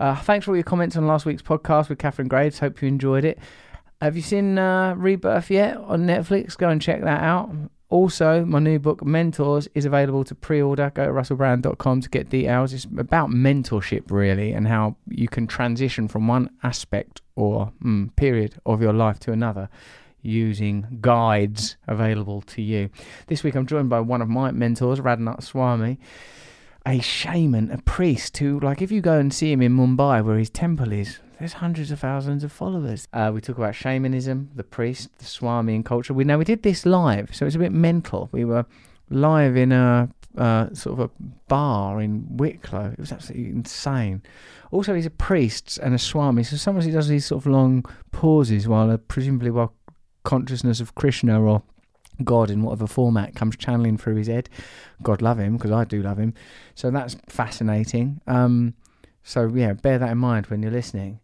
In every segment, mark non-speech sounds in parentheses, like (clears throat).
Uh, thanks for all your comments on last week's podcast with Catherine Graves. Hope you enjoyed it. Have you seen uh, Rebirth yet on Netflix? Go and check that out. Also, my new book, Mentors, is available to pre order. Go to russellbrand.com to get details. It's about mentorship, really, and how you can transition from one aspect or mm, period of your life to another using guides available to you. This week, I'm joined by one of my mentors, Radhanath Swami, a shaman, a priest who, like, if you go and see him in Mumbai, where his temple is, there's hundreds of thousands of followers. Uh, we talk about shamanism, the priest, the Swami, and culture. We know we did this live, so it's a bit mental. We were live in a uh, sort of a bar in Wicklow. It was absolutely insane. Also, he's a priest and a Swami, so sometimes he does these sort of long pauses while, uh, presumably, while consciousness of Krishna or God in whatever format comes channeling through his head. God love him because I do love him. So that's fascinating. Um, so yeah, bear that in mind when you're listening.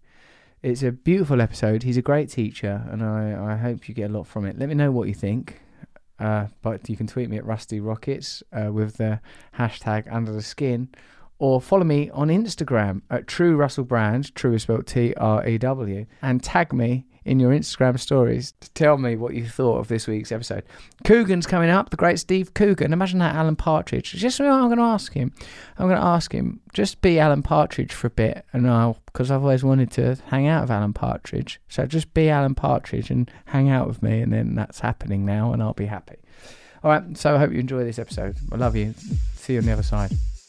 It's a beautiful episode. He's a great teacher, and I, I hope you get a lot from it. Let me know what you think. Uh, but you can tweet me at Rusty Rockets uh, with the hashtag Under the Skin, or follow me on Instagram at True Russell Brand. True is spelled T R E W, and tag me in your Instagram stories to tell me what you thought of this week's episode. Coogan's coming up, the great Steve Coogan. Imagine that, Alan Partridge. Just what I'm going to ask him. I'm going to ask him, just be Alan Partridge for a bit, and I'll, because I've always wanted to hang out with Alan Partridge. So just be Alan Partridge and hang out with me, and then that's happening now, and I'll be happy. All right, so I hope you enjoy this episode. I love you. See you on the other side.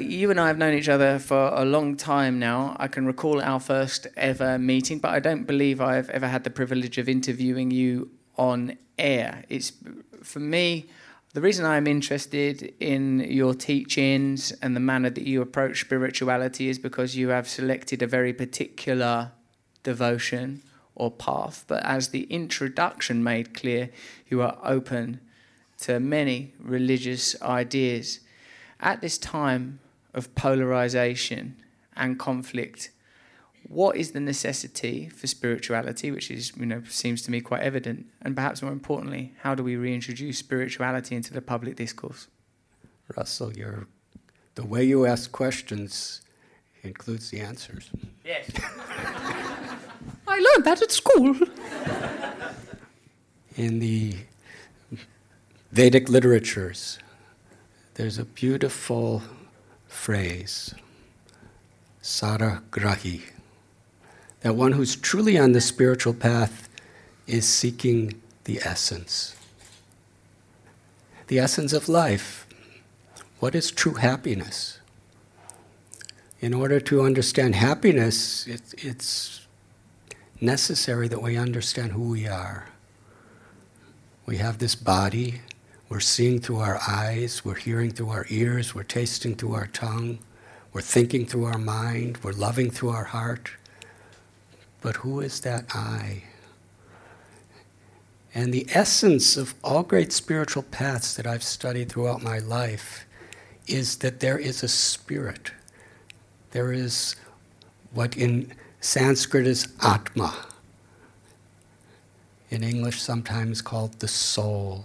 You and I have known each other for a long time now. I can recall our first ever meeting, but I don't believe I've ever had the privilege of interviewing you on air. It's for me the reason I'm interested in your teachings and the manner that you approach spirituality is because you have selected a very particular devotion or path. But as the introduction made clear, you are open to many religious ideas. At this time, of polarization and conflict, what is the necessity for spirituality, which is, you know, seems to me quite evident, and perhaps more importantly, how do we reintroduce spirituality into the public discourse? Russell, you the way you ask questions includes the answers. Yes. (laughs) I learned that at school. In the Vedic literatures, there's a beautiful phrase, saragrahi, that one who's truly on the spiritual path is seeking the essence. The essence of life. What is true happiness? In order to understand happiness, it, it's necessary that we understand who we are. We have this body, we're seeing through our eyes, we're hearing through our ears, we're tasting through our tongue, we're thinking through our mind, we're loving through our heart. But who is that I? And the essence of all great spiritual paths that I've studied throughout my life is that there is a spirit. There is what in Sanskrit is Atma, in English sometimes called the soul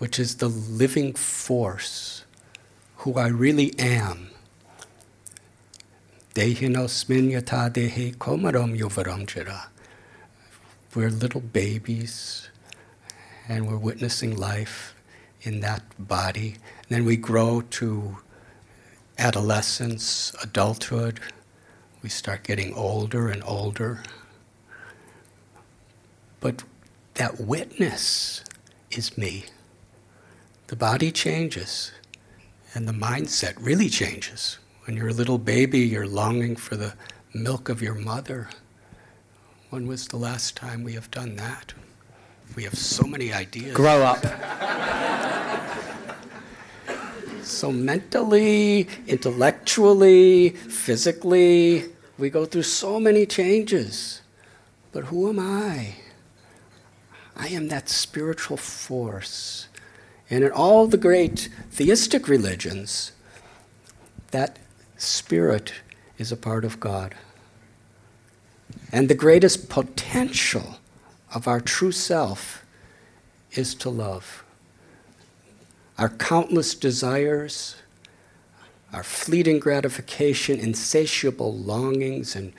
which is the living force, who I really am. We're little babies, and we're witnessing life in that body. And then we grow to adolescence, adulthood. We start getting older and older. But that witness is me the body changes and the mindset really changes. When you're a little baby, you're longing for the milk of your mother. When was the last time we have done that? We have so many ideas. Grow up. (laughs) so mentally, intellectually, physically, we go through so many changes. But who am I? I am that spiritual force. And in all the great theistic religions, that spirit is a part of God. And the greatest potential of our true self is to love. Our countless desires, our fleeting gratification, insatiable longings, and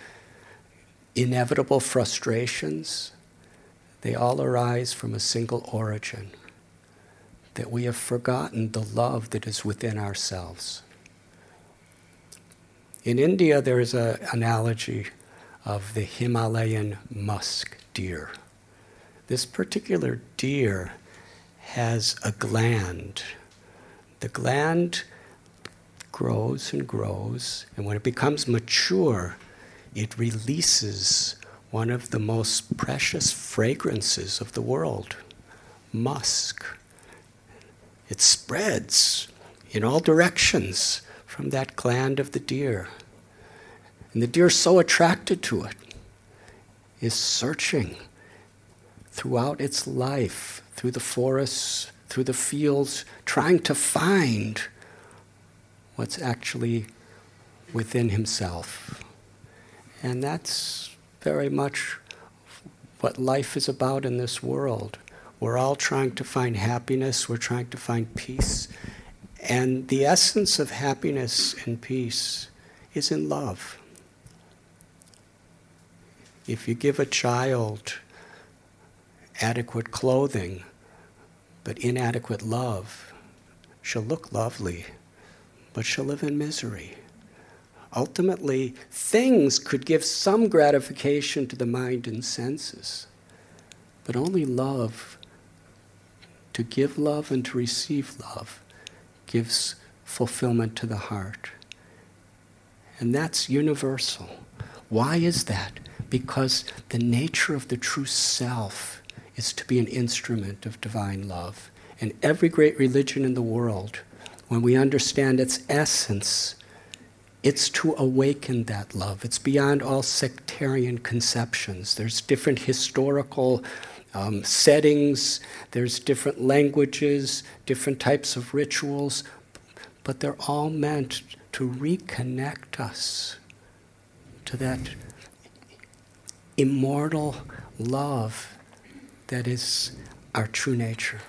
inevitable frustrations, they all arise from a single origin that we have forgotten the love that is within ourselves. In India, there is an analogy of the Himalayan musk deer. This particular deer has a gland. The gland grows and grows, and when it becomes mature, it releases one of the most precious fragrances of the world musk. It spreads in all directions from that gland of the deer. And the deer, so attracted to it, is searching throughout its life, through the forests, through the fields, trying to find what's actually within himself. And that's very much what life is about in this world. We're all trying to find happiness, we're trying to find peace. And the essence of happiness and peace is in love. If you give a child adequate clothing, but inadequate love, she'll look lovely, but she'll live in misery. Ultimately, things could give some gratification to the mind and senses, but only love, to give love and to receive love, gives fulfillment to the heart. And that's universal. Why is that? Because the nature of the true self is to be an instrument of divine love. And every great religion in the world, when we understand its essence, it's to awaken that love. It's beyond all sectarian conceptions. There's different historical um, settings, there's different languages, different types of rituals, but they're all meant to reconnect us to that immortal love that is our true nature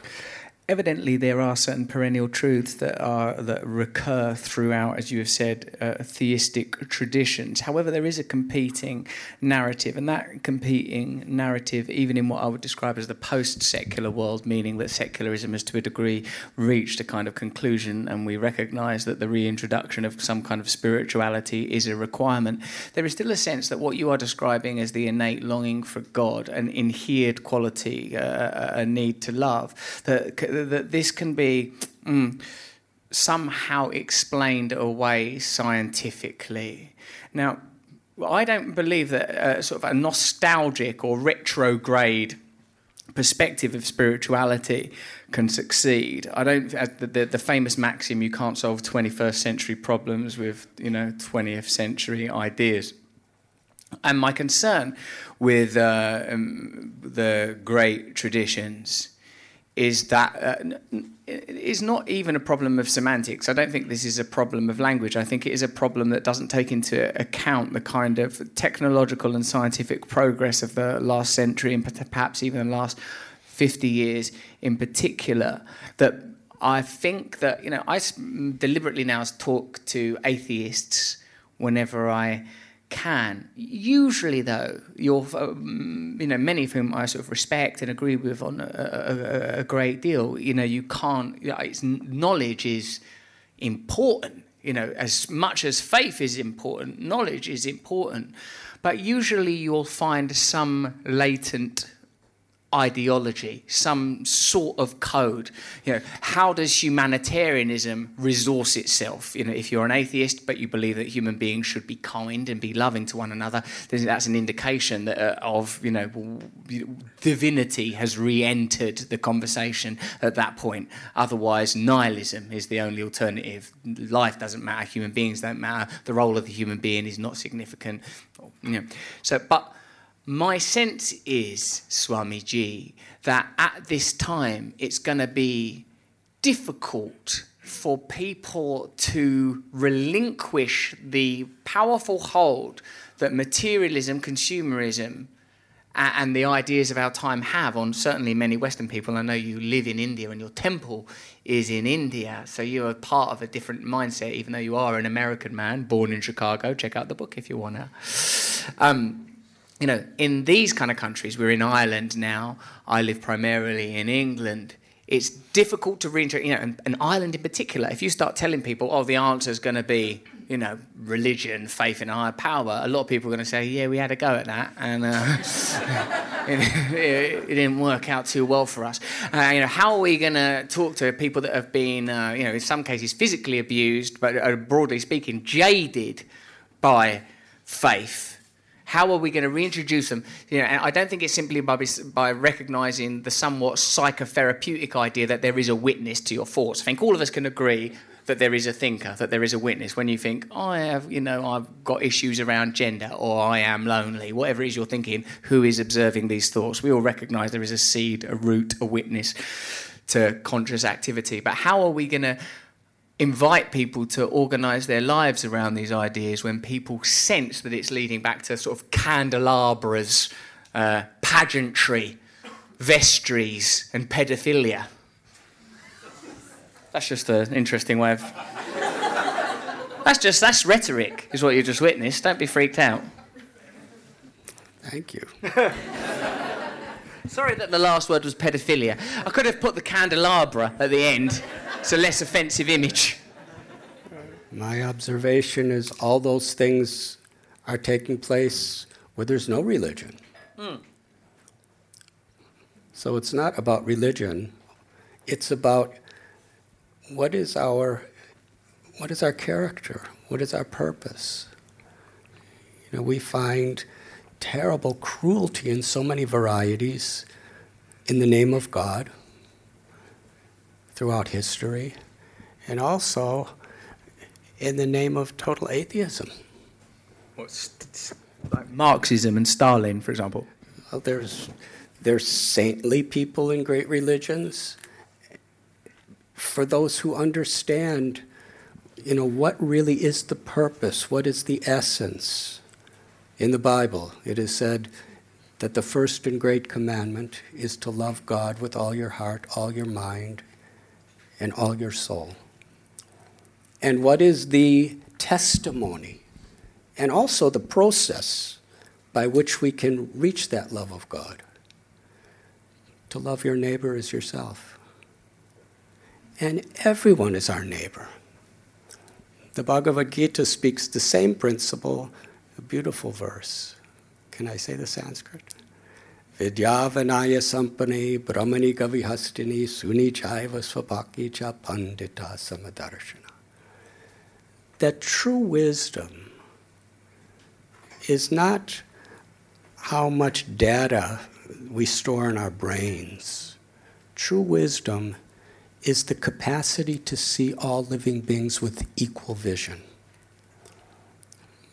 evidently there are certain perennial truths that are that recur throughout, as you have said, uh, theistic traditions. However, there is a competing narrative, and that competing narrative, even in what I would describe as the post-secular world, meaning that secularism has to a degree reached a kind of conclusion, and we recognise that the reintroduction of some kind of spirituality is a requirement. There is still a sense that what you are describing as the innate longing for God, an inhered quality, uh, a need to love, that that this can be mm, somehow explained away scientifically. Now, I don't believe that uh, sort of a nostalgic or retrograde perspective of spirituality can succeed. I don't. The, the, the, famous maxim: "You can't solve 21st century problems with you know 20th century ideas." And my concern with uh, um, the great traditions is that uh, is not even a problem of semantics. I don't think this is a problem of language. I think it is a problem that doesn't take into account the kind of technological and scientific progress of the last century and perhaps even the last 50 years in particular. That I think that, you know, I deliberately now talk to atheists whenever I can. Usually, though, you're, um, you know, many of whom I sort of respect and agree with on a, a, a great deal. You know, you can't. You know, it's, knowledge is important. You know, as much as faith is important, knowledge is important. But usually, you'll find some latent ideology, some sort of code. You know, how does humanitarianism resource itself? You know, if you're an atheist but you believe that human beings should be kind and be loving to one another, then that's an indication that, uh, of you know divinity has re-entered the conversation at that point. Otherwise, nihilism is the only alternative. Life doesn't matter. Human beings don't matter. The role of the human being is not significant. You know, so but My sense is, Swamiji, that at this time it's going to be difficult for people to relinquish the powerful hold that materialism, consumerism, and the ideas of our time have on certainly many Western people. I know you live in India and your temple is in India, so you are part of a different mindset, even though you are an American man born in Chicago. Check out the book if you want to. Um, you know, in these kind of countries, we're in Ireland now. I live primarily in England. It's difficult to reinterpret, you know, and, and Ireland in particular. If you start telling people, oh, the answer is going to be, you know, religion, faith in higher power, a lot of people are going to say, yeah, we had a go at that, and uh, it, (laughs) it, it didn't work out too well for us. Uh, you know, how are we going to talk to people that have been, uh, you know, in some cases physically abused, but uh, broadly speaking, jaded by faith? How are we going to reintroduce them? You know, and I don't think it's simply by, by recognizing the somewhat psychotherapeutic idea that there is a witness to your thoughts. I think all of us can agree that there is a thinker, that there is a witness. When you think, I have, you know, I've got issues around gender, or I am lonely, whatever it is you're thinking, who is observing these thoughts? We all recognize there is a seed, a root, a witness to conscious activity. But how are we going to invite people to organize their lives around these ideas when people sense that it's leading back to sort of candelabras, uh, pageantry, vestries, and pedophilia. That's just an interesting way of. That's just that's rhetoric, is what you just witnessed. Don't be freaked out. Thank you. (laughs) Sorry that the last word was pedophilia. I could have put the candelabra at the end. It's a less offensive image. My observation is all those things are taking place where there's no religion. Hmm. So it's not about religion, it's about what is our what is our character? What is our purpose? You know, we find terrible cruelty in so many varieties in the name of God throughout history, and also in the name of total atheism. Like Marxism and Stalin, for example? Well, there's there's saintly people in great religions. For those who understand, you know, what really is the purpose, what is the essence. In the Bible, it is said that the first and great commandment is to love God with all your heart, all your mind, and all your soul. And what is the testimony and also the process by which we can reach that love of God? To love your neighbor as yourself. And everyone is our neighbor. The Bhagavad Gita speaks the same principle, a beautiful verse. Can I say the Sanskrit? Vidyavanaya sampane brahmani gavihastini suni chaiva svapaki cha pandita samadarshana. That true wisdom is not how much data we store in our brains. True wisdom is the capacity to see all living beings with equal vision.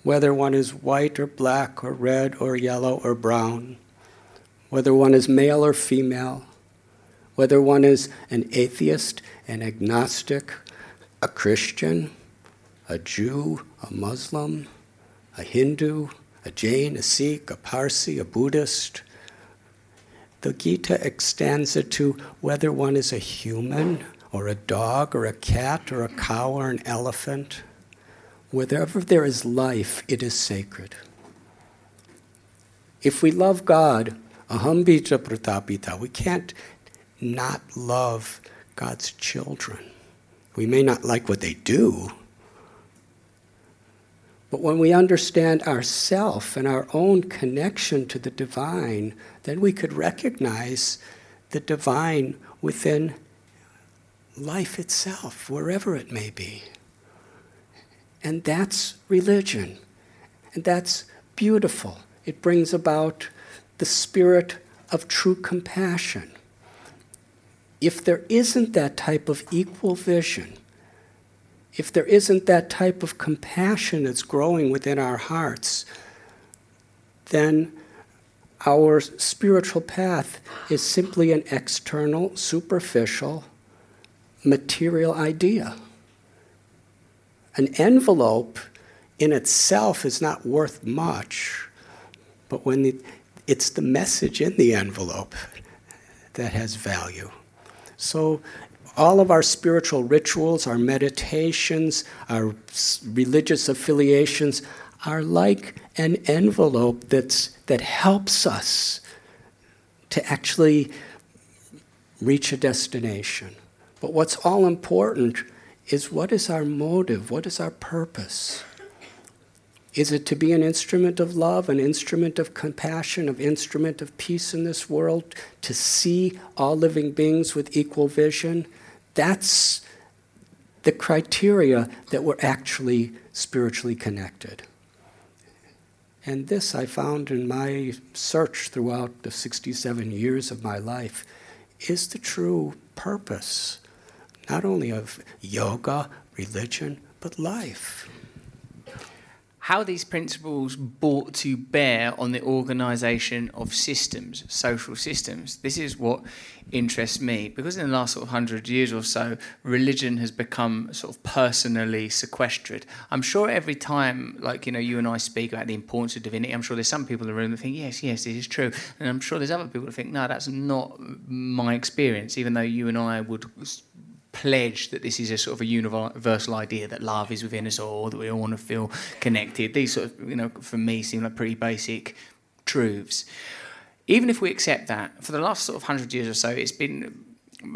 Whether one is white or black or red or yellow or brown, whether one is male or female, whether one is an atheist, an agnostic, a Christian, a Jew, a Muslim, a Hindu, a Jain, a Sikh, a Parsi, a Buddhist. The Gita extends it to whether one is a human or a dog or a cat or a cow or an elephant. Wherever there is life, it is sacred. If we love God, ahambita pratapita, we can't not love God's children. We may not like what they do, but when we understand ourself and our own connection to the divine, then we could recognize the divine within life itself, wherever it may be. And that's religion. And that's beautiful. It brings about the spirit of true compassion. If there isn't that type of equal vision, if there isn't that type of compassion that's growing within our hearts, then our spiritual path is simply an external, superficial, material idea. An envelope in itself is not worth much, but when it, it's the message in the envelope that has value. So, all of our spiritual rituals, our meditations, our religious affiliations are like an envelope that's, that helps us to actually reach a destination. But what's all important is what is our motive? What is our purpose? Is it to be an instrument of love, an instrument of compassion, an instrument of peace in this world, to see all living beings with equal vision? That's the criteria that we're actually spiritually connected. And this I found in my search throughout the 67 years of my life is the true purpose, not only of yoga, religion, but life how are these principles brought to bear on the organization of systems, social systems. This is what interests me because in the last sort of hundred years or so, religion has become sort of personally sequestered. I'm sure every time, like you know, you and I speak about the importance of divinity, I'm sure there's some people in the room that think, yes, yes, this is true, and I'm sure there's other people that think, no, that's not my experience. Even though you and I would pledge that this is a sort of a universal idea that love is within us all, that we all want to feel connected. These sort of, you know, for me seem like pretty basic truths. Even if we accept that, for the last sort of hundred years or so, it's been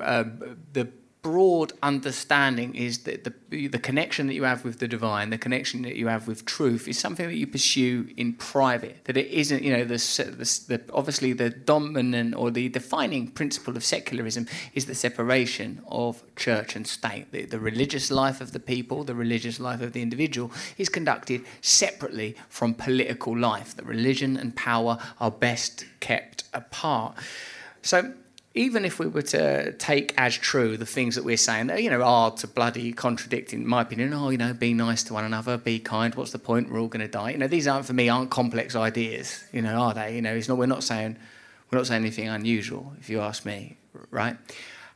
uh, the broad understanding is that the, the connection that you have with the divine, the connection that you have with truth, is something that you pursue in private. That it isn't, you know, the, the, the, obviously the dominant or the defining principle of secularism is the separation of church and state. The, the religious life of the people, the religious life of the individual, is conducted separately from political life. That religion and power are best kept apart. So even if we were to take as true the things that we're saying, that you know, are to bloody contradict, in my opinion. Oh, you know, be nice to one another, be kind. What's the point? We're all going to die. You know, these aren't for me aren't complex ideas. You know, are they? You know, it's not. We're not saying we're not saying anything unusual. If you ask me, right?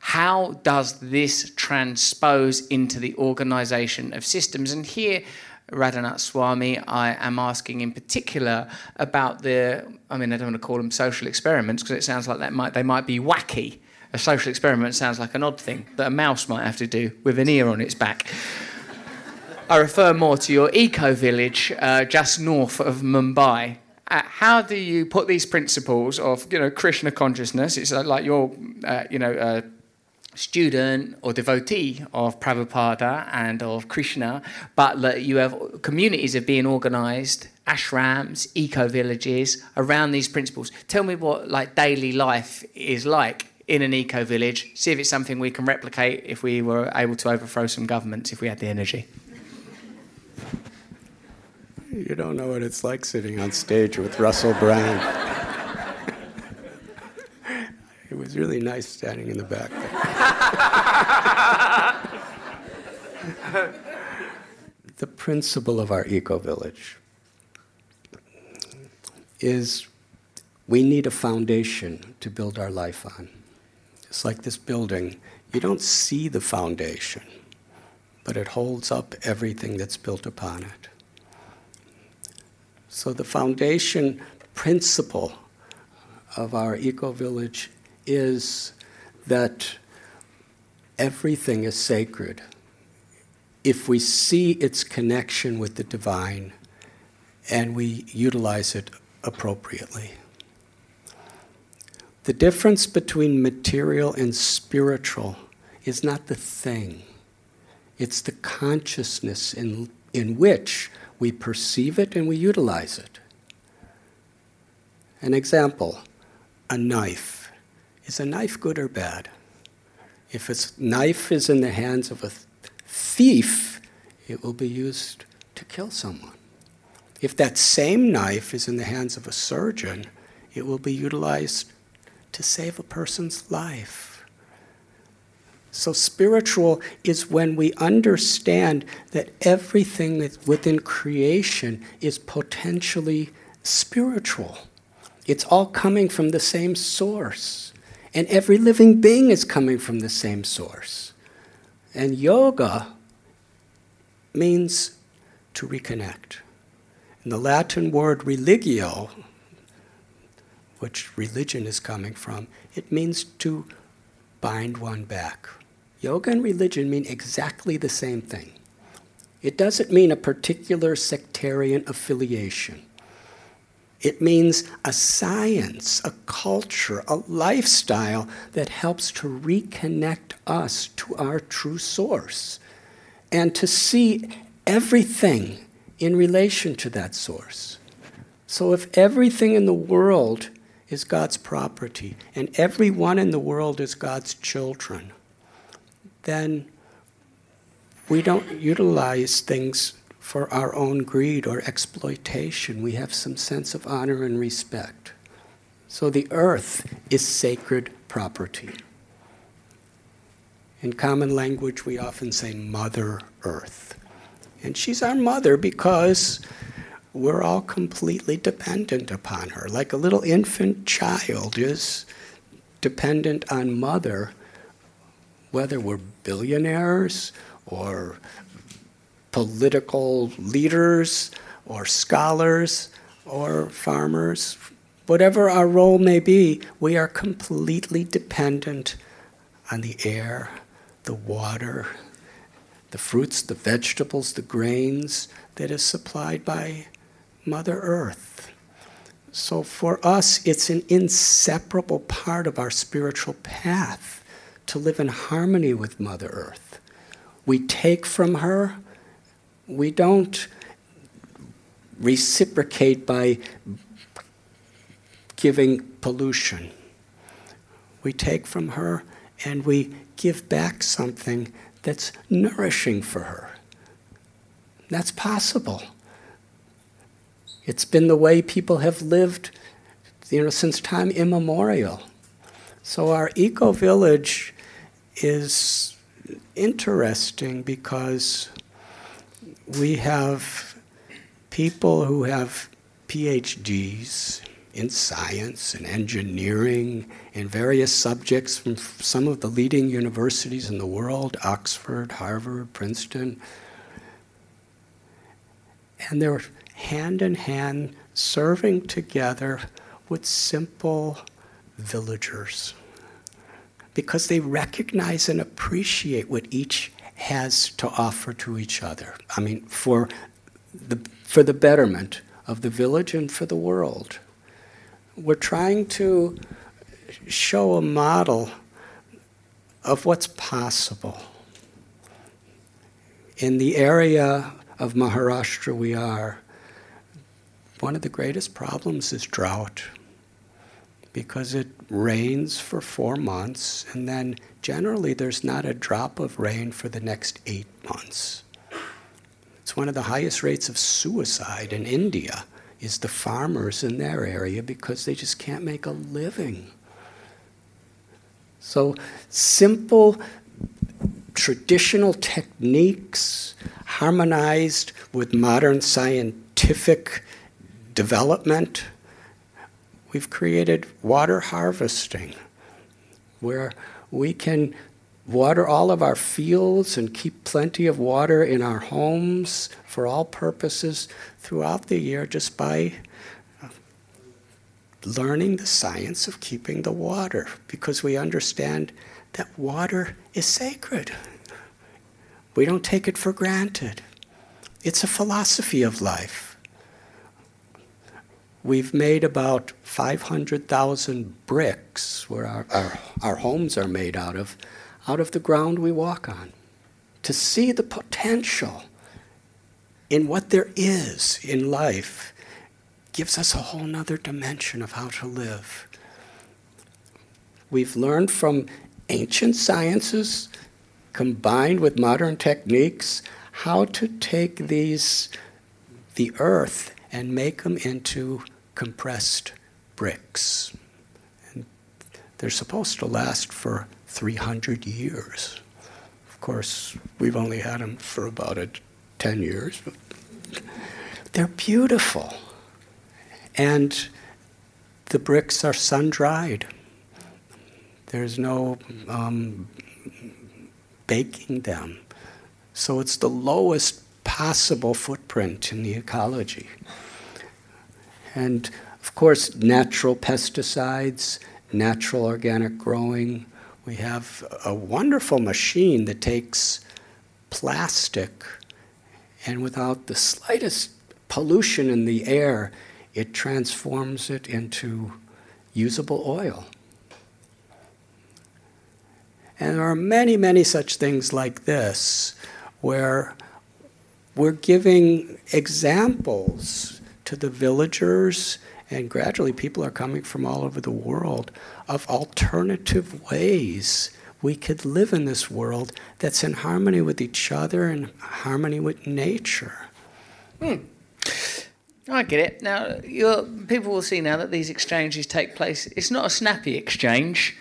How does this transpose into the organisation of systems? And here Radhanath Swami, I am asking in particular about the, I mean, I don't want to call them social experiments because it sounds like that might, they might be wacky. A social experiment sounds like an odd thing that a mouse might have to do with an ear on its back. I refer more to your eco village uh, just north of Mumbai. Uh, how do you put these principles of, you know, Krishna consciousness? It's uh, like your, uh, you know, uh, student or devotee of Prabhupada and of Krishna, but that you have communities of being organized, ashrams, eco villages around these principles. Tell me what like daily life is like in an eco village. See if it's something we can replicate if we were able to overthrow some governments if we had the energy. You don't know what it's like sitting on stage with Russell Brand. It was really nice standing in the back the principle of our eco village is we need a foundation to build our life on. It's like this building, you don't see the foundation, but it holds up everything that's built upon it. So, the foundation principle of our eco village is that everything is sacred if we see its connection with the divine and we utilize it appropriately. The difference between material and spiritual is not the thing, it's the consciousness in, in which we perceive it and we utilize it. An example a knife. Is a knife good or bad? If a knife is in the hands of a thief, it will be used to kill someone. If that same knife is in the hands of a surgeon, it will be utilized to save a person's life. So, spiritual is when we understand that everything within creation is potentially spiritual. It's all coming from the same source. And every living being is coming from the same source. And yoga means to reconnect. And the Latin word religio, which religion is coming from, it means to bind one back. Yoga and religion mean exactly the same thing. It doesn't mean a particular sectarian affiliation. It means a science, a culture, a lifestyle that helps to reconnect us to our true source and to see everything in relation to that source. So, if everything in the world is God's property and everyone in the world is God's children, then we don't utilize things for our own greed or exploitation. We have some sense of honor and respect. So the earth is sacred property. In common language, we often say Mother Earth. And she's our mother because we're all completely dependent upon her. Like a little infant child is dependent on mother, whether we're billionaires or political leaders or scholars or farmers, whatever our role may be, we are completely dependent on the air, the water, the fruits, the vegetables, the grains that is supplied by Mother Earth. So for us, it's an inseparable part of our spiritual path to live in harmony with Mother Earth. We take from her, we don't reciprocate by giving pollution. We take from her and we give back something that's nourishing for her. That's possible. It's been the way people have lived you know, since time immemorial. So our eco village is interesting because we have people who have PhDs in science and engineering in various subjects from some of the leading universities in the world Oxford, Harvard, Princeton. And they're hand in hand serving together with simple villagers because they recognize and appreciate what each has to offer to each other. I mean, for the, for the betterment of the village and for the world. We're trying to show a model of what's possible. In the area of Maharashtra we are, one of the greatest problems is drought because it rains for four months and then generally there's not a drop of rain for the next eight months. It's one of the highest rates of suicide in India is the farmers in their area because they just can't make a living. So simple traditional techniques harmonized with modern scientific development we've created water harvesting where we can water all of our fields and keep plenty of water in our homes for all purposes throughout the year just by learning the science of keeping the water because we understand that water is sacred. We don't take it for granted. It's a philosophy of life. We've made about 500,000 bricks, where our, our, our homes are made out of, out of the ground we walk on. To see the potential in what there is in life gives us a whole nother dimension of how to live. We've learned from ancient sciences combined with modern techniques how to take these, the earth, and make them into compressed bricks. And they're supposed to last for 300 years. Of course, we've only had them for about a 10 years, but they're beautiful. And the bricks are sun dried. There's no um, baking them. So it's the lowest possible footprint in the ecology. And of course, natural pesticides, natural organic growing. We have a wonderful machine that takes plastic and without the slightest pollution in the air, it transforms it into usable oil. And there are many, many such things like this where we're giving examples to the villagers, and gradually people are coming from all over the world of alternative ways we could live in this world that's in harmony with each other and harmony with nature. Hmm. I get it. Now, people will see now that these exchanges take place. It's not a snappy exchange.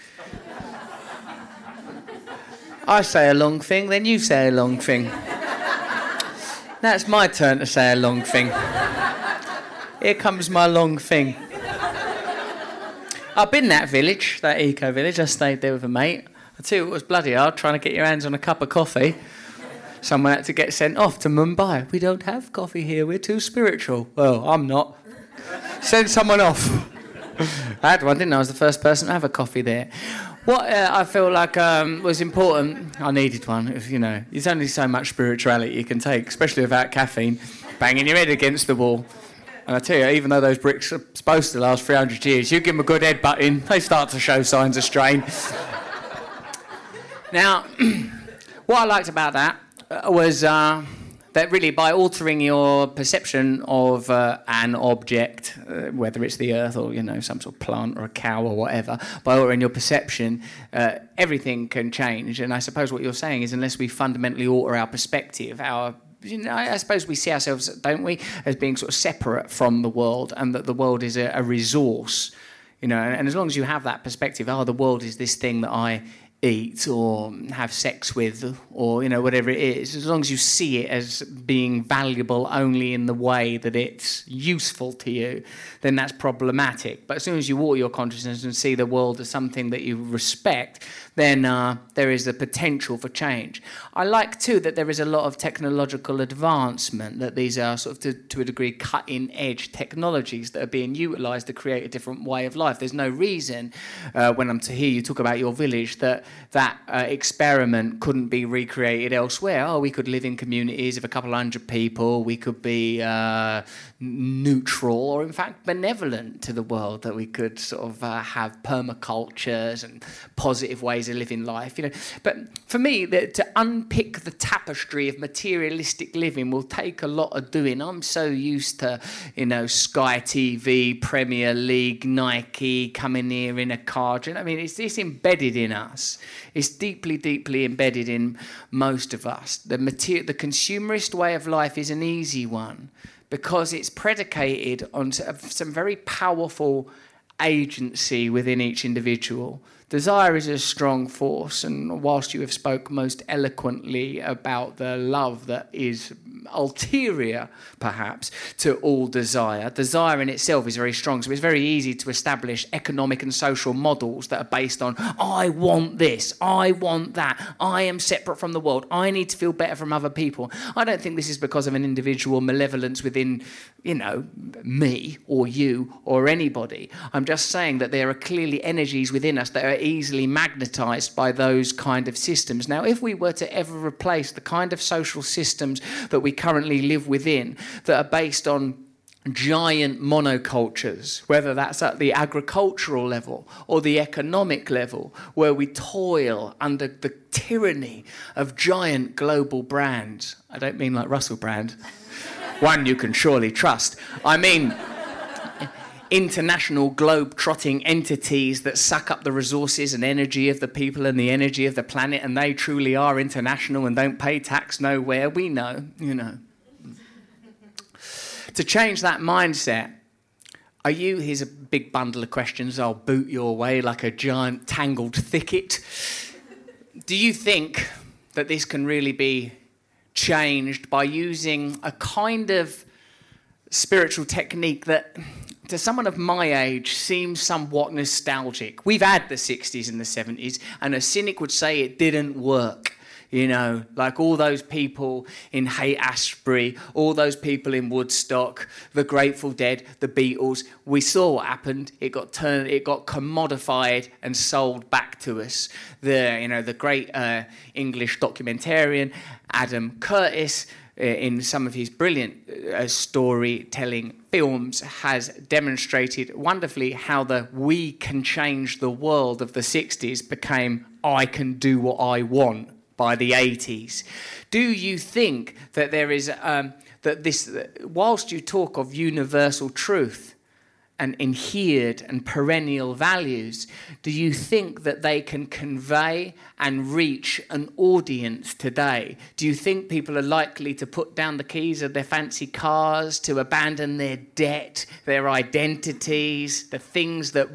I say a long thing, then you say a long thing. it's my turn to say a long thing. Here comes my long thing. I've been that village, that eco village. I stayed there with a mate. I tell you, it was bloody hard trying to get your hands on a cup of coffee. Someone had to get sent off to Mumbai. We don't have coffee here, we're too spiritual. Well, I'm not. Send someone off. (laughs) I had one, didn't I? I was the first person to have a coffee there. What uh, I feel like um, was important, I needed one. If, you know, there's only so much spirituality you can take, especially without caffeine. Banging your head against the wall. And I tell you, even though those bricks are supposed to last 300 years, you give them a good headbutting, they start to show signs of strain. (laughs) now, (clears throat) what I liked about that uh, was uh, that really by altering your perception of uh, an object, uh, whether it's the earth or you know some sort of plant or a cow or whatever, by altering your perception, uh, everything can change. And I suppose what you're saying is unless we fundamentally alter our perspective, our you know, I suppose we see ourselves, don't we, as being sort of separate from the world, and that the world is a, a resource. You know, and, and as long as you have that perspective, oh, the world is this thing that I eat or have sex with or you know whatever it is as long as you see it as being valuable only in the way that it's useful to you then that's problematic but as soon as you water your consciousness and see the world as something that you respect then uh, there is a potential for change. I like too that there is a lot of technological advancement, that these are sort of to, to a degree cutting edge technologies that are being utilised to create a different way of life. There's no reason uh, when I'm to hear you talk about your village that that uh, experiment couldn't be recreated elsewhere. Oh, we could live in communities of a couple hundred people, we could be uh, neutral or in fact benevolent to the world, that we could sort of uh, have permacultures and positive ways ways of living life, you know. But for me, the, to unpick the tapestry of materialistic living will take a lot of doing. I'm so used to, you know, Sky TV, Premier League, Nike coming here in a car. You know I mean? It's, it's embedded in us. It's deeply, deeply embedded in most of us. The material, the consumerist way of life is an easy one because it's predicated on some very powerful agency within each individual Desire is a strong force, and whilst you have spoke most eloquently about the love that is ulterior, perhaps, to all desire, desire in itself is very strong. So it's very easy to establish economic and social models that are based on I want this, I want that, I am separate from the world, I need to feel better from other people. I don't think this is because of an individual malevolence within, you know, me or you or anybody. I'm just saying that there are clearly energies within us that are easily magnetized by those kind of systems. Now, if we were to ever replace the kind of social systems that we currently live within, that are based on giant monocultures, whether that's at the agricultural level or the economic level, where we toil under the tyranny of giant global brands. I don't mean like Russell Brand, (laughs) one you can surely trust. I mean, international globe-trotting entities that suck up the resources and energy of the people and the energy of the planet, and they truly are international and don't pay tax nowhere. We know, you know. to change that mindset, are you? Here's a big bundle of questions. I'll boot your way like a giant tangled thicket. Do you think that this can really be changed by using a kind of spiritual technique that to someone of my age seems somewhat nostalgic. We've had the 60s and the 70s, and a cynic would say it didn't work. You know, like all those people in Haight Ashbury, all those people in Woodstock, the Grateful Dead, the Beatles. We saw what happened. It got turned, it got commodified and sold back to us. The you know the great uh, English documentarian Adam Curtis in some of his brilliant uh, storytelling films has demonstrated wonderfully how the we can change the world of the 60s became I can do what I want by the 80s. Do you think that there is um, that this whilst you talk of universal truth and inhered and perennial values, do you think that they can convey and reach an audience today? Do you think people are likely to put down the keys of their fancy cars, to abandon their debt, their identities, the things that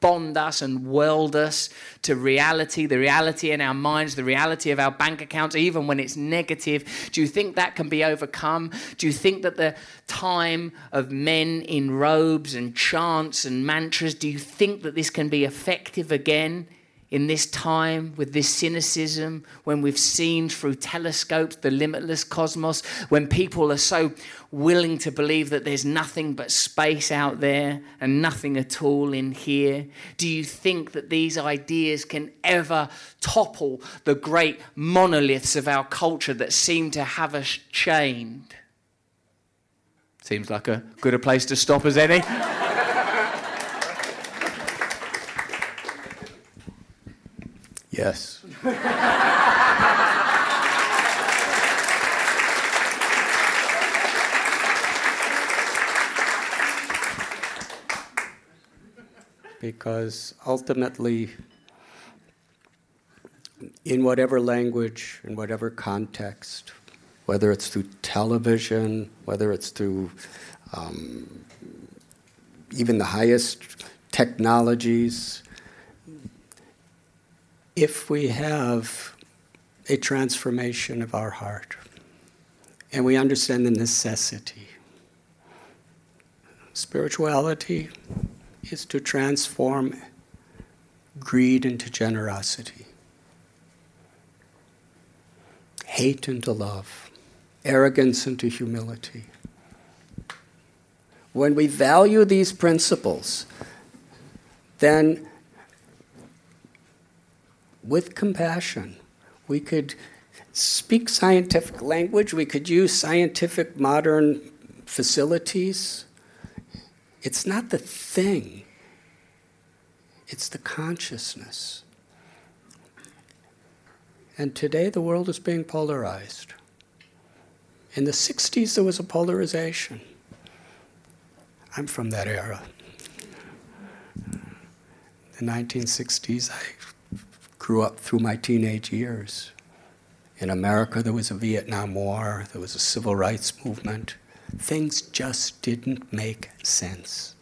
bond us and weld us to reality, the reality in our minds, the reality of our bank accounts, even when it's negative? Do you think that can be overcome? Do you think that the time of men in robes and chants and mantras, do you think that this can be effective again? In this time with this cynicism, when we've seen through telescopes the limitless cosmos, when people are so willing to believe that there's nothing but space out there and nothing at all in here? Do you think that these ideas can ever topple the great monoliths of our culture that seem to have us chained? Seems like a good a place to stop as any. (laughs) Yes. because ultimately, in whatever language, in whatever context, whether it's through television, whether it's through um, even the highest technologies, if we have a transformation of our heart and we understand the necessity, spirituality is to transform greed into generosity, hate into love, arrogance into humility. When we value these principles, then with compassion. We could speak scientific language, we could use scientific modern facilities. It's not the thing, it's the consciousness. And today the world is being polarized. In the 60s, there was a polarization. I'm from that era. The 1960s, I grew up through my teenage years. In America, there was a Vietnam War, there was a civil rights movement. Things just didn't make sense.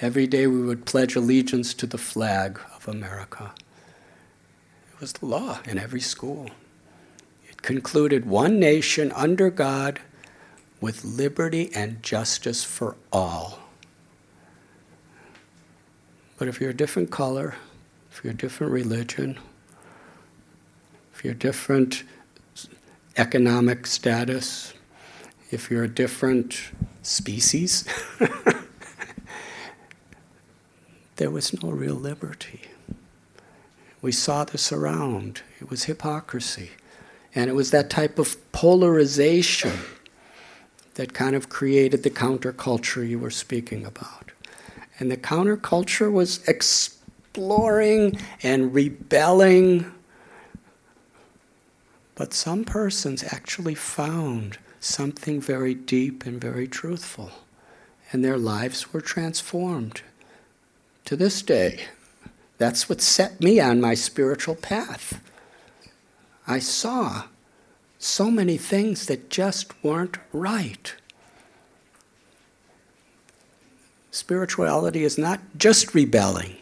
Every day we would pledge allegiance to the flag of America. It was the law in every school. It concluded one nation under God with liberty and justice for all. But if you're a different color, if you're a different religion, if you're different economic status, if you're a different species, (laughs) there was no real liberty. We saw this around. It was hypocrisy. And it was that type of polarization that kind of created the counterculture you were speaking about. And the counterculture was exp- exploring and rebelling. But some persons actually found something very deep and very truthful, and their lives were transformed. To this day, that's what set me on my spiritual path. I saw so many things that just weren't right. Spirituality is not just rebelling,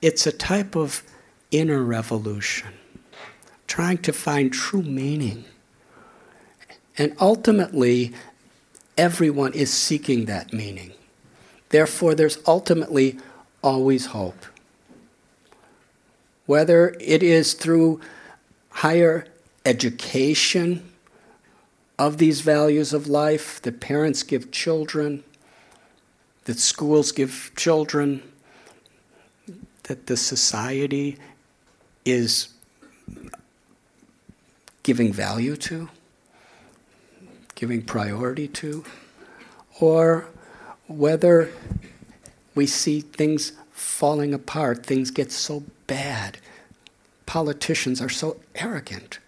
it's a type of inner revolution, trying to find true meaning. And ultimately, everyone is seeking that meaning. Therefore, there's ultimately always hope. Whether it is through higher education of these values of life that parents give children, that schools give children, that the society is giving value to, giving priority to, or whether we see things falling apart, things get so bad. Politicians are so arrogant.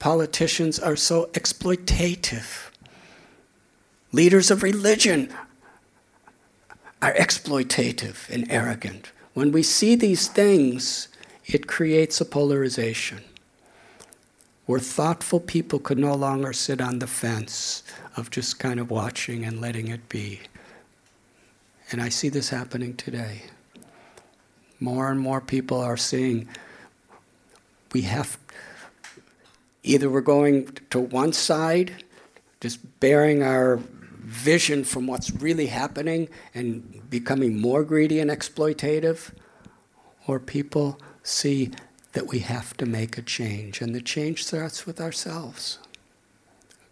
Politicians are so exploitative. Leaders of religion are exploitative and arrogant. When we see these things, it creates a polarization where thoughtful people could no longer sit on the fence of just kind of watching and letting it be. And I see this happening today. More and more people are seeing we have either we're going to one side, just bearing our vision from what's really happening and becoming more greedy and exploitative, or people see that we have to make a change, and the change starts with ourselves.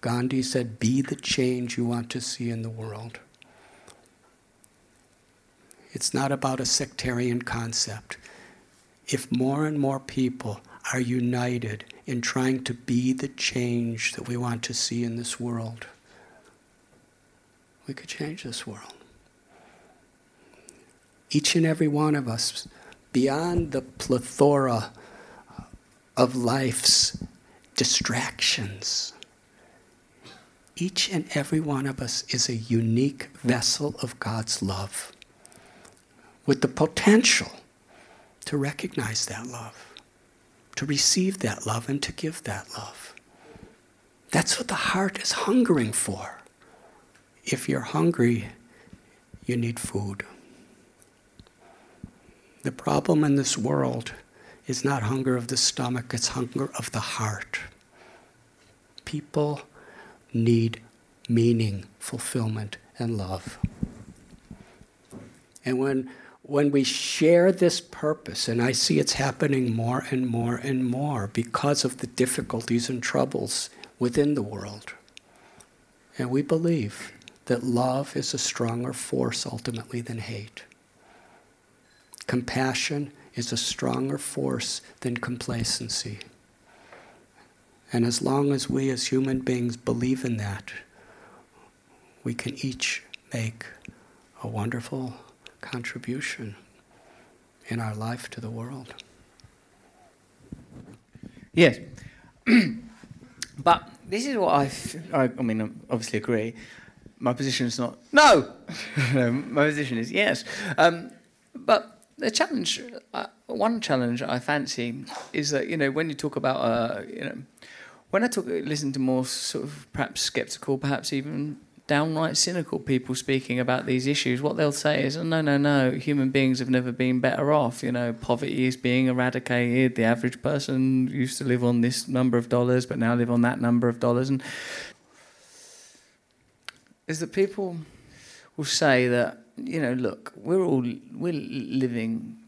Gandhi said, Be the change you want to see in the world. It's not about a sectarian concept. If more and more people are united in trying to be the change that we want to see in this world, we could change this world. Each and every one of us, beyond the plethora of life's distractions, each and every one of us is a unique vessel of God's love with the potential to recognize that love, to receive that love, and to give that love. That's what the heart is hungering for. If you're hungry, you need food. The problem in this world is not hunger of the stomach, it's hunger of the heart. People need meaning, fulfillment, and love. And when, when we share this purpose, and I see it's happening more and more and more because of the difficulties and troubles within the world, and we believe that love is a stronger force ultimately than hate. Compassion is a stronger force than complacency. And as long as we as human beings believe in that, we can each make a wonderful contribution in our life to the world. Yes. (clears throat) but this is what I—I mean, I obviously agree. My position is not (laughs) no. My position is yes. Um, but the challenge, uh, one challenge I fancy is that you know when you talk about uh, you know when I talk listen to more sort of perhaps skeptical, perhaps even downright cynical people speaking about these issues, what they'll say is, oh, no, no, no, human beings have never been better off. You know, poverty is being eradicated. The average person used to live on this number of dollars, but now live on that number of dollars. And is that people will say that, you know, look, we're all we're living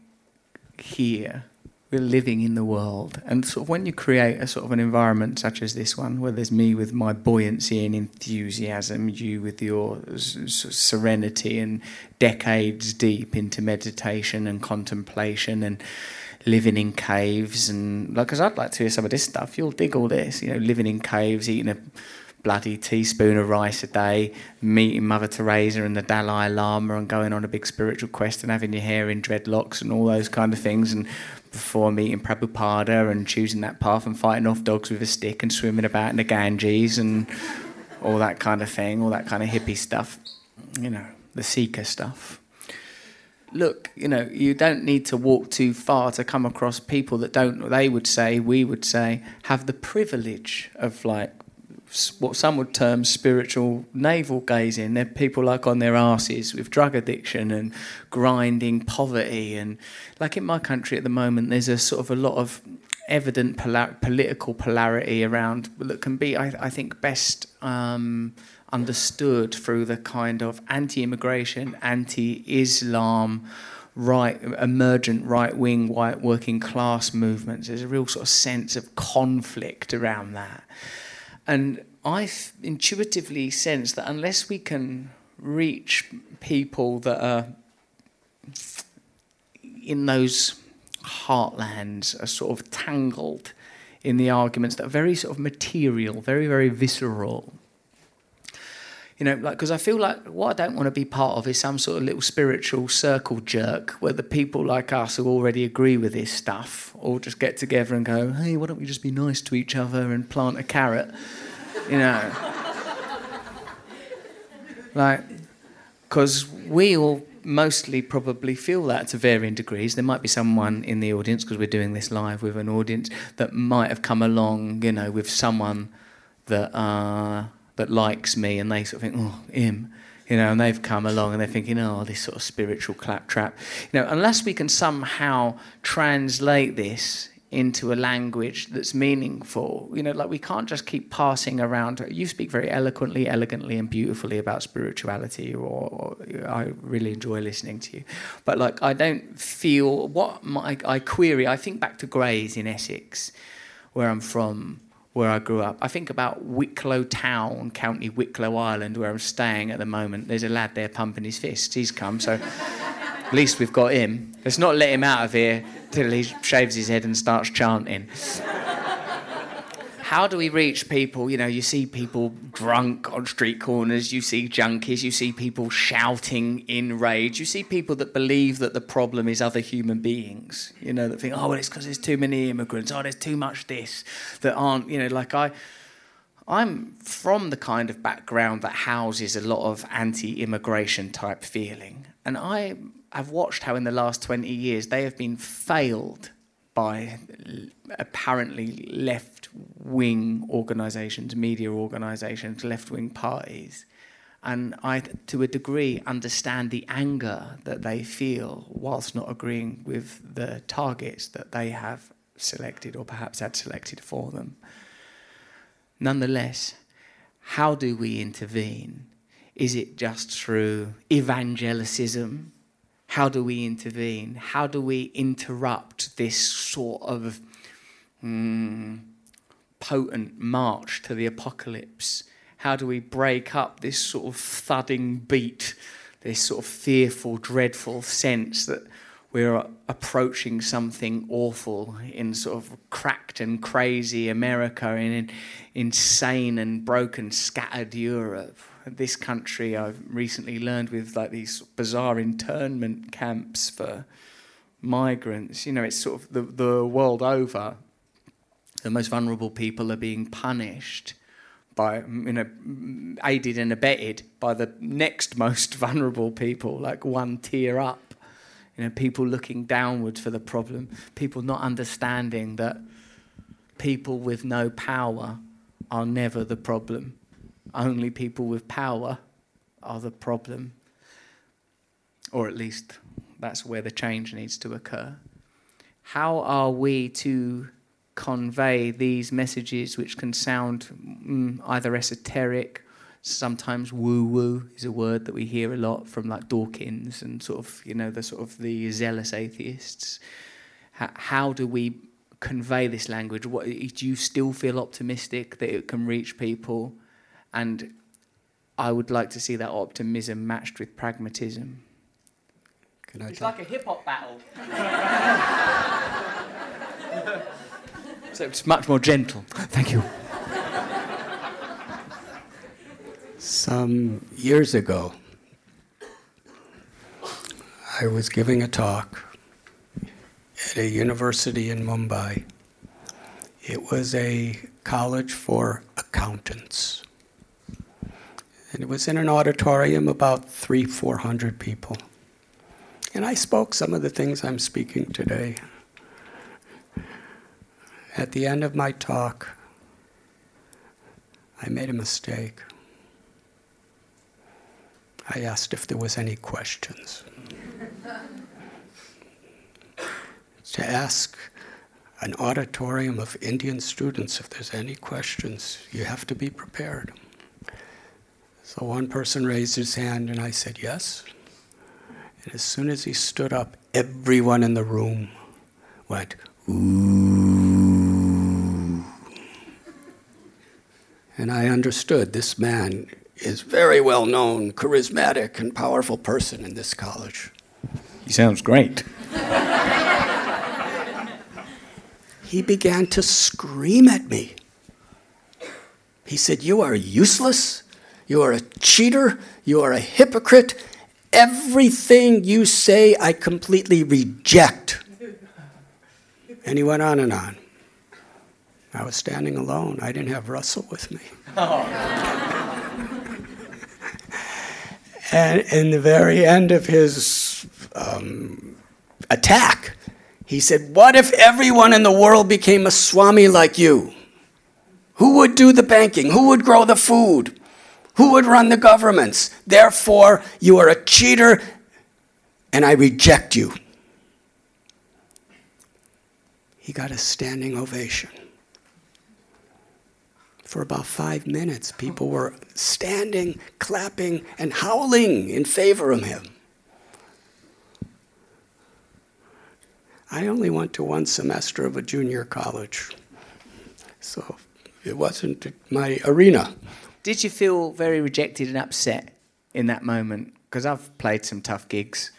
here we're living in the world. And sort of when you create a sort of an environment such as this one, where there's me with my buoyancy and enthusiasm, you with your serenity and decades deep into meditation and contemplation and living in caves and like, because I'd like to hear some of this stuff. You'll dig all this, you know, living in caves, eating a bloody teaspoon of rice a day, meeting Mother Teresa and the Dalai Lama and going on a big spiritual quest and having your hair in dreadlocks and all those kind of things and before meeting Prabhupada and choosing that path and fighting off dogs with a stick and swimming about in the Ganges and all that kind of thing, all that kind of hippie stuff, you know, the seeker stuff. Look, you know, you don't need to walk too far to come across people that don't, they would say, we would say, have the privilege of like what some would term spiritual navel gazing. They're people like on their asses with drug addiction and grinding poverty. And like in my country at the moment, there's a sort of a lot of evident political polarity around that can be, I, I think, best um, understood through the kind of anti-immigration, anti-Islam, right emergent right-wing white working class movements. There's a real sort of sense of conflict around that, and I intuitively sense that unless we can reach people that are in those heartlands are sort of tangled in the arguments that are very sort of material, very, very visceral. You know, like, because I feel like what I don't want to be part of is some sort of little spiritual circle jerk where the people like us who already agree with this stuff all just get together and go, hey, why don't we just be nice to each other and plant a carrot? You know. (laughs) like, because we all mostly probably feel that to varying degrees. There might be someone in the audience, because we're doing this live with an audience, that might have come along, you know, with someone that uh, that likes me, and they sort of think, oh, him. You know, and they've come along and they're thinking, oh, this sort of spiritual claptrap. You know, unless we can somehow translate this into a language that's meaningful. You know, like we can't just keep passing around. You speak very eloquently, elegantly, and beautifully about spirituality, or, or I really enjoy listening to you. But like, I don't feel what my, I query. I think back to Grays in Essex, where I'm from. Where I grew up, I think about Wicklow Town, County Wicklow, Ireland, where I'm staying at the moment. There's a lad there pumping his fists. He's come, so (laughs) at least we've got him. Let's not let him out of here till he shaves his head and starts chanting. How do we reach people? You know, you see people drunk on street corners, you see junkies, you see people shouting in rage, you see people that believe that the problem is other human beings, you know, that think, oh, well, it's because there's too many immigrants, oh, there's too much this, that aren't, you know, like I. I'm from the kind of background that houses a lot of anti immigration type feeling. And I I've watched how in the last 20 years they have been failed by apparently left wing organisations, media organisations, left wing parties. And I, to a degree, understand the anger that they feel whilst not agreeing with the targets that they have selected or perhaps had selected for them. Nonetheless, how do we intervene? Is it just through evangelicism? How do we intervene? How do we interrupt this sort of mm, potent march to the apocalypse? How do we break up this sort of thudding beat, this sort of fearful, dreadful sense that we're approaching something awful in sort of cracked and crazy America, in insane and broken, scattered Europe? this country, I've recently learned with like these bizarre internment camps for migrants. You know, it's sort of the, the world over. The most vulnerable people are being punished by, you know, aided and abetted by the next (laughs) most vulnerable people, like one tier up. You know, people looking downwards for the problem, people not understanding that people with no power are never the problem only people with power are the problem. Or at least that's where the change needs to occur. How are we to convey these messages which can sound mm, either esoteric, sometimes woo woo is a word that we hear a lot from like Dawkins and sort of, you know, the sort of the zealous atheists. H- how do we convey this language? What, do you still feel optimistic that it can reach people? And I would like to see that optimism matched with pragmatism. Can I it's like a hip hop battle. (laughs) (laughs) so it's much more gentle. Thank you. Some years ago, I was giving a talk at a university in Mumbai. It was a college for accountants. And it was in an auditorium about three, four hundred people. And I spoke some of the things I'm speaking today. At the end of my talk, I made a mistake. I asked if there was any questions. (laughs) to ask an auditorium of Indian students. If there's any questions, you have to be prepared. So one person raised his hand, and I said, Yes. And as soon as he stood up, everyone in the room went, Ooh. And I understood this man is very well known, charismatic, and powerful person in this college. He sounds great. he began to scream at me. He said, You are useless. You are a cheater. You are a hypocrite. Everything you say, I completely reject. And he went on and on. I was standing alone. I didn't have Russell with me. And in the very end of his um, attack, he said, What if everyone in the world became a Swami like you? Who would do the banking? Who would grow the food? Who would run the governments? Therefore, you are a cheater, and I reject you. He got a standing ovation. For about five minutes, people were standing, clapping, and howling in favor of him. I only went to one semester of a junior college, so it wasn't my arena. Did you feel very rejected and upset in that moment? Because I've played some tough gigs.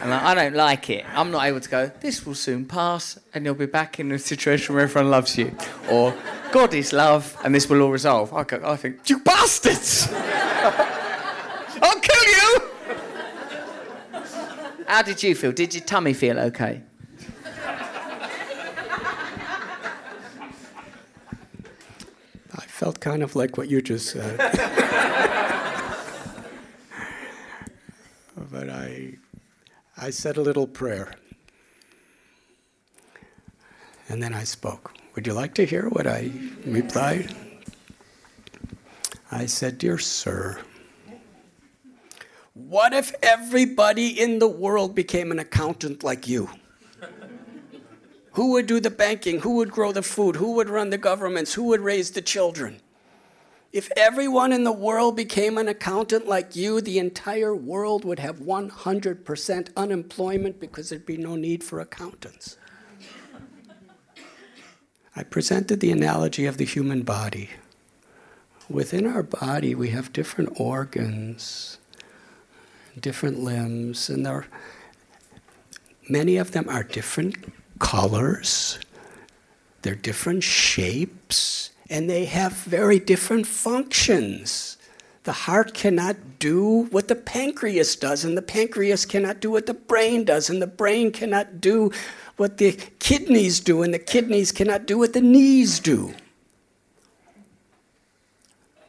And I don't like it. I'm not able to go, this will soon pass, and you'll be back in a situation where everyone loves you. Or, God is love, and this will all resolve. I, go, I think, you bastards! (laughs) I'll kill you! How did you feel? Did your tummy feel okay? I felt kind of like what you just said. (laughs) but I, I said a little prayer. And then I spoke. Would you like to hear what I replied? I said, Dear sir, what if everybody in the world became an accountant like you? Who would do the banking? Who would grow the food? Who would run the governments? Who would raise the children? If everyone in the world became an accountant like you, the entire world would have 100% unemployment because there'd be no need for accountants. I presented the analogy of the human body. Within our body, we have different organs, different limbs, and there, many of them are different colors, they're different shapes, and they have very different functions. The heart cannot do what the pancreas does, and the pancreas cannot do what the brain does, and the brain cannot do what the kidneys do, and the kidneys cannot do what the knees do.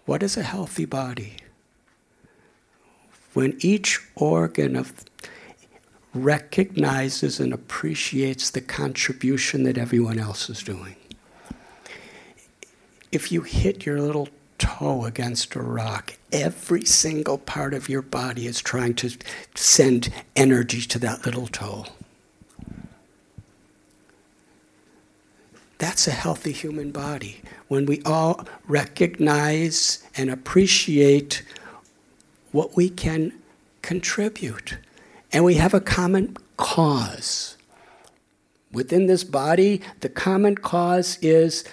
What is a healthy body? When each organ of recognizes and appreciates the contribution that everyone else is doing. If you hit your little toe against a rock, every single part of your body is trying to send energy to that little toe. That's a healthy human body. When we all recognize and appreciate what we can contribute and we have a common cause. Within this body, the common cause is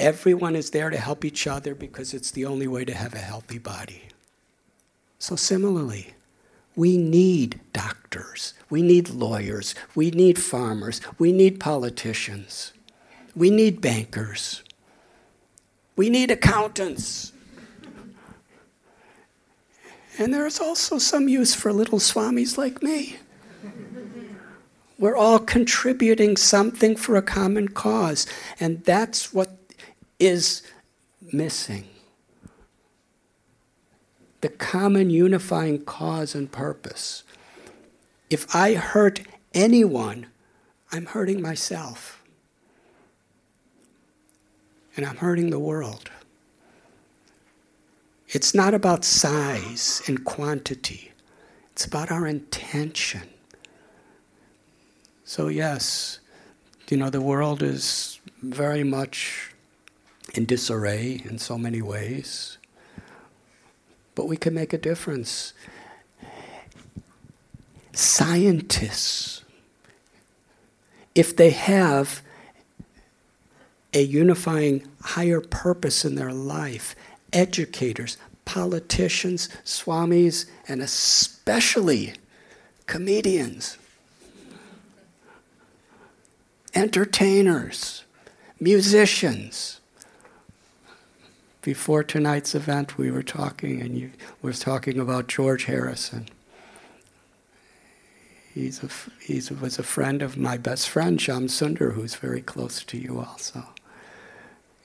everyone is there to help each other because it's the only way to have a healthy body. So, similarly, we need doctors, we need lawyers, we need farmers, we need politicians, we need bankers, we need accountants. And there's also some use for little swamis like me. We're all contributing something for a common cause, and that's what is missing. The common unifying cause and purpose. If I hurt anyone, I'm hurting myself. And I'm hurting the world. It's not about size and quantity, it's about our intention. So, yes, you know, the world is very much in disarray in so many ways, but we can make a difference. Scientists, if they have a unifying higher purpose in their life, educators, politicians, swamis, and especially comedians entertainers, musicians. Before tonight's event, we were talking, and you were talking about George Harrison. He's a, he was a friend of my best friend, Shyamsundar, who's very close to you also.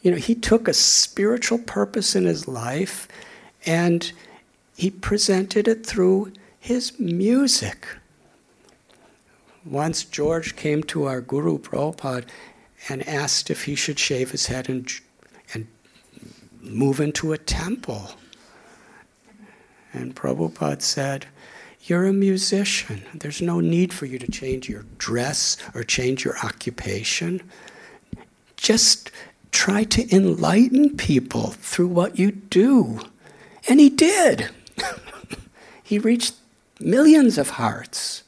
You know, he took a spiritual purpose in his life and he presented it through his music. Once George came to our Guru Prabhupada and asked if he should shave his head and move into a temple. And Prabhupada said, You're a musician. There's no need for you to change your dress or change your occupation. Just try to enlighten people through what you do. And he did. (laughs) he reached millions of hearts.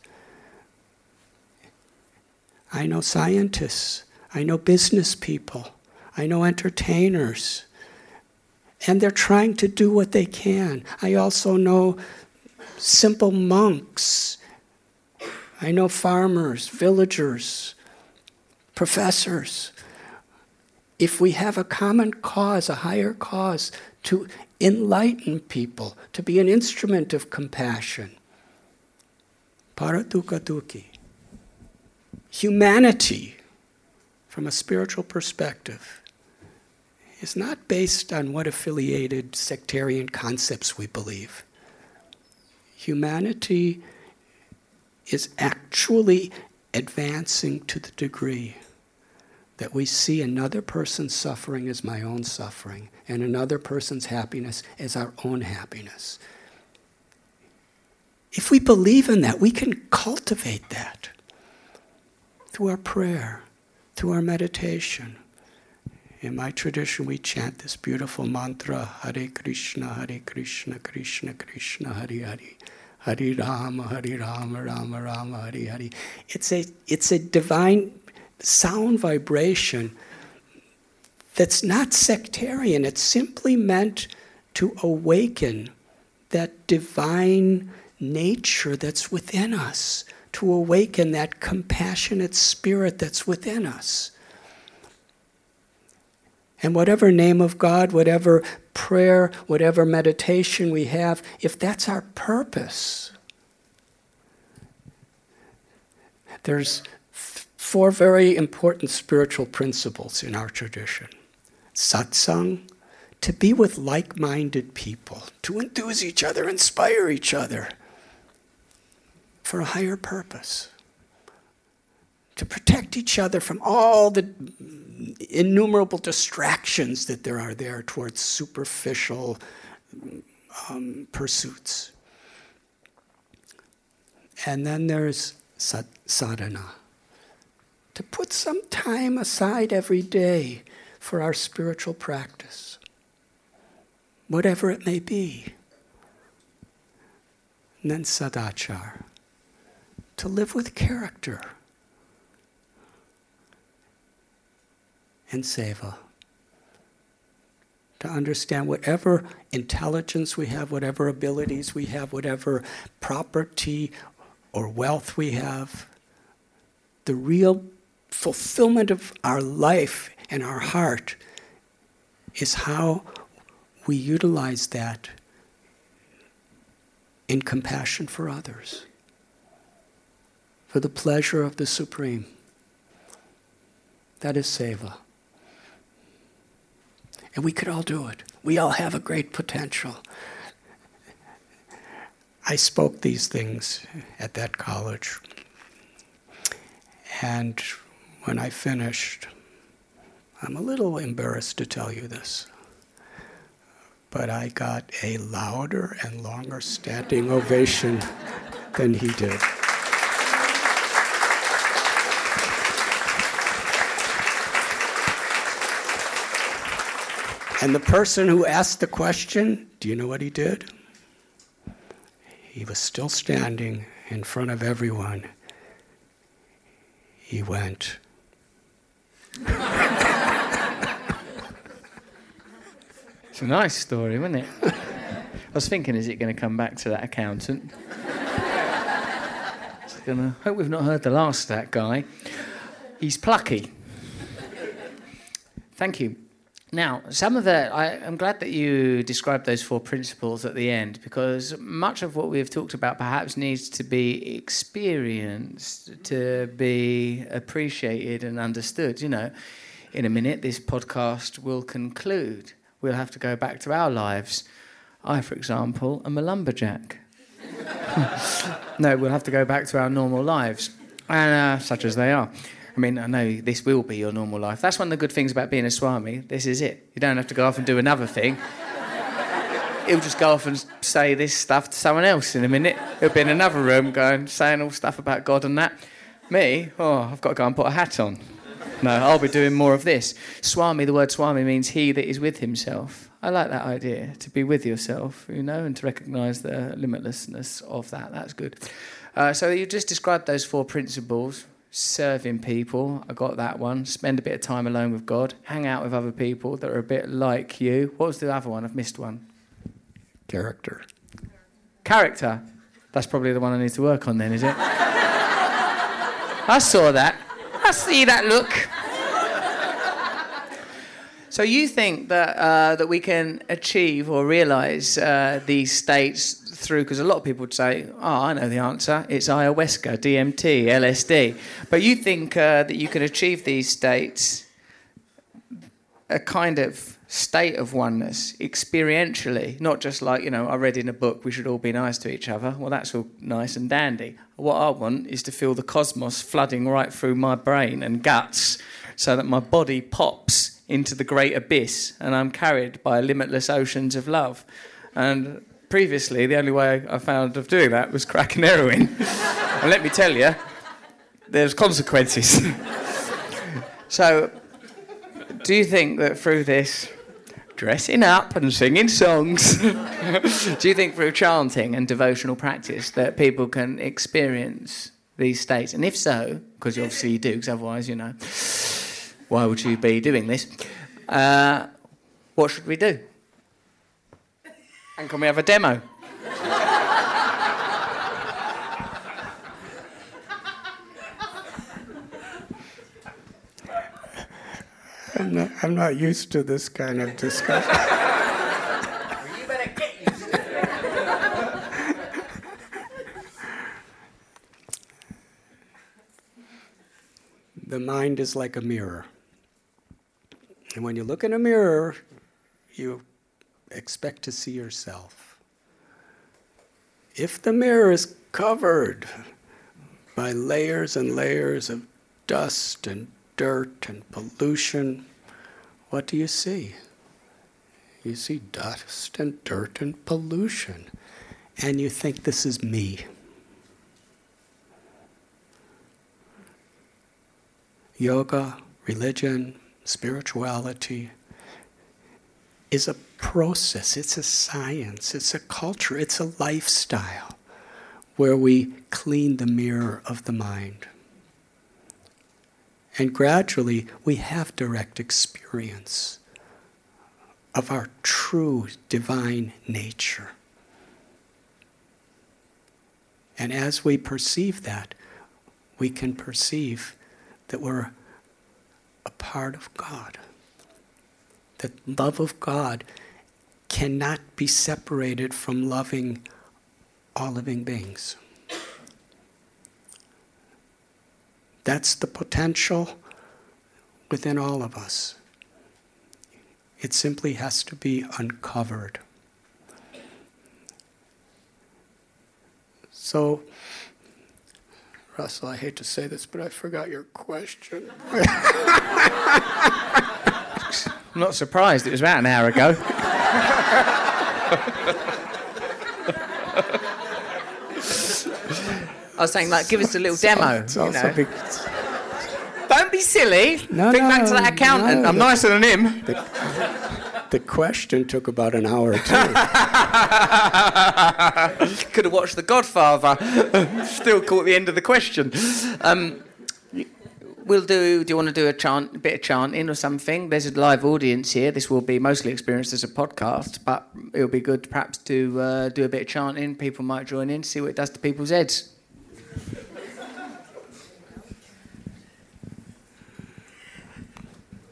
I know scientists. I know business people. I know entertainers. And they're trying to do what they can. I also know simple monks. I know farmers, villagers, professors. If we have a common cause, a higher cause, to enlighten people, to be an instrument of compassion. Paratukatuki humanity from a spiritual perspective is not based on what affiliated sectarian concepts we believe. Humanity is actually advancing to the degree that we see another person's suffering as my own suffering and another person's happiness as our own happiness. If we believe in that, we can cultivate that through our prayer, through our meditation. In my tradition, we chant this beautiful mantra Hare Krishna, Hare Krishna, Krishna Krishna, Hare Hare. Hare Rama, Hare Rama, Rama Rama, Hare Hare. It's a, it's a divine sound vibration that's not sectarian. It's simply meant to awaken that divine nature that's within us, to awaken that compassionate spirit that's within us. And whatever name of God, whatever prayer, whatever meditation we have, if that's our purpose, there's four very important spiritual principles in our tradition satsang, to be with like minded people, to enthuse each other, inspire each other for a higher purpose. To protect each other from all the innumerable distractions that there are there towards superficial um, pursuits. And then there's sadhana. To put some time aside every day for our spiritual practice, whatever it may be. And then sadachar to live with character and seva. To understand whatever intelligence we have, whatever abilities we have, whatever property or wealth we have, the real fulfillment of our life and our heart is how we utilize that in compassion for others for the pleasure of the Supreme. That is seva. And we could all do it. We all have a great potential. I spoke these things at that college. And when I finished, I'm a little embarrassed to tell you this, but I got a louder and longer standing ovation than he did. And the person who asked the question, do you know what he did? He was still standing in front of everyone. He went, (laughs) It's a nice story, wasn't it? I was thinking, is it going to come back to that accountant? Gonna, hope we've not heard the last of that guy. He's plucky. Thank you. Now, some of the, I, I'm glad that you described those four principles at the end because much of what we've talked about perhaps needs to be experienced, to be appreciated and understood. You know, in a minute, this podcast will conclude. We'll have to go back to our lives. I, for example, am a lumberjack. (laughs) no, we'll have to go back to our normal lives, and uh, such as they are. I mean, I know this will be your normal life. That's one of the good things about being a Swami. This is it. You don't have to go off and do another thing. (laughs) He'll just go off and say this stuff to someone else in a minute. He'll be in another room going, saying all stuff about God and that. Me, oh, I've got to go and put a hat on. No, I'll be doing more of this. Swami, the word Swami means he that is with himself. I like that idea, to be with yourself, you know, and to recognise the limitlessness of that. That's good. Uh, so you just described those four principles serving people. I got that one. Spend a bit of time alone with God. Hang out with other people that are a bit like you. What was the other one? I've missed one. character. Character. That's probably the one I need to work on then, is it? I saw that. I see that look. So you think that uh, that we can achieve or realise uh, these states through? Because a lot of people would say, "Oh, I know the answer. It's ayahuasca, DMT, LSD." But you think uh, that you can achieve these states, a kind of state of oneness, experientially, not just like you know, I read in a book we should all be nice to each other. Well, that's all nice and dandy. What I want is to feel the cosmos flooding right through my brain and guts, so that my body pops into the great abyss and I'm carried by limitless oceans of love. And previously, the only way I found of doing that was cracking heroin. (laughs) and let me tell you, there's consequences. so, do you think that through this dressing up and singing songs, (laughs) do you think through chanting and devotional practice that people can experience these states? And if so, because obviously you do, because otherwise, you know, why would you be doing this? Uh, what should we do? And can we have a demo? I'm not, I'm not used to this kind of discussion. you better get used to it. the mind is like a mirror. And when you look in a mirror, you expect to see yourself. If the mirror is covered by layers and layers of dust and dirt and pollution, what do you see? You see dust and dirt and pollution. And you think this is me. Yoga, religion, spirituality is a process, it's a science, it's a culture, it's a lifestyle where we clean the mirror of the mind. And gradually we have direct experience of our true divine nature. And as we perceive that, we can perceive that we're a part of God. That love of God cannot be separated from loving all living beings. That's the potential within all of us. It simply has to be uncovered. So, Russell, I hate to say this, but I forgot your question. (laughs) I'm not surprised. It was about an hour ago. I was saying, like, give us a little demo. It's you know. because Don't be silly. No, Think no, back to that accountant. no. I'm nicer than him. the The question took about an hour too. (laughs) Could have watched The Godfather. (laughs) Still caught the end of the question. Um, we'll do. Do you want to do a chant, bit of chanting or something? There's a live audience here. This will be mostly experienced as a podcast, but it'll be good perhaps to uh, do a bit of chanting. People might join in, see what it does to people's heads.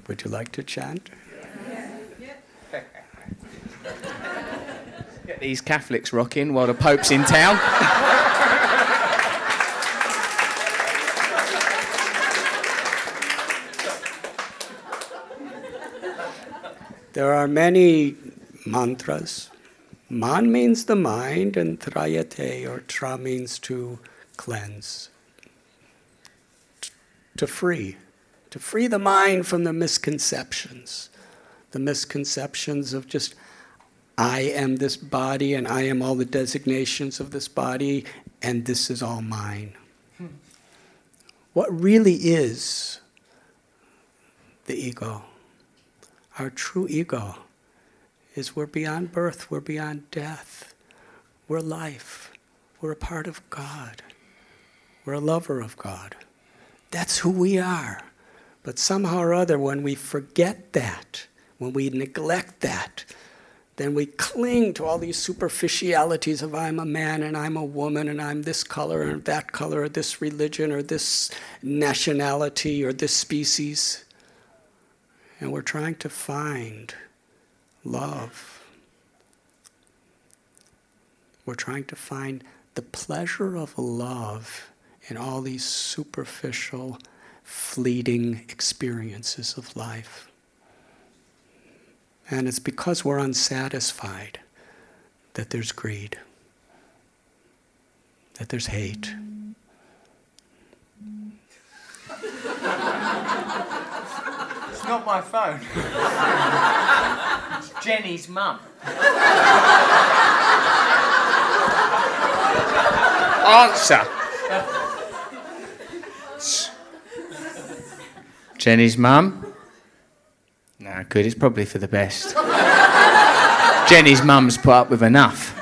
Would you like to chant? Get these Catholics rocking while the Pope's in town. (laughs) There are many mantras. Man means the mind, and trayate or tra means to cleanse, to free, to free the mind from the misconceptions, the misconceptions of just I am this body and I am all the designations of this body and this is all mine. What really is the ego? Our true ego is we're beyond birth, we're beyond death, we're life, we're a part of God, we're a lover of God. That's who we are. But somehow or other, when we forget that, when we neglect that, then we cling to all these superficialities of I'm a man and I'm a woman and I'm this color and that color or this religion or this nationality or this species. And we're trying to find love. We're trying to find the pleasure of love in all these superficial, fleeting experiences of life. And it's because we're unsatisfied that there's greed, that there's hate. It's not my phone. it's (laughs) Jenny's mum. Answer. Jenny's mum? No, good. It's probably for the best. Jenny's mum's put up with enough.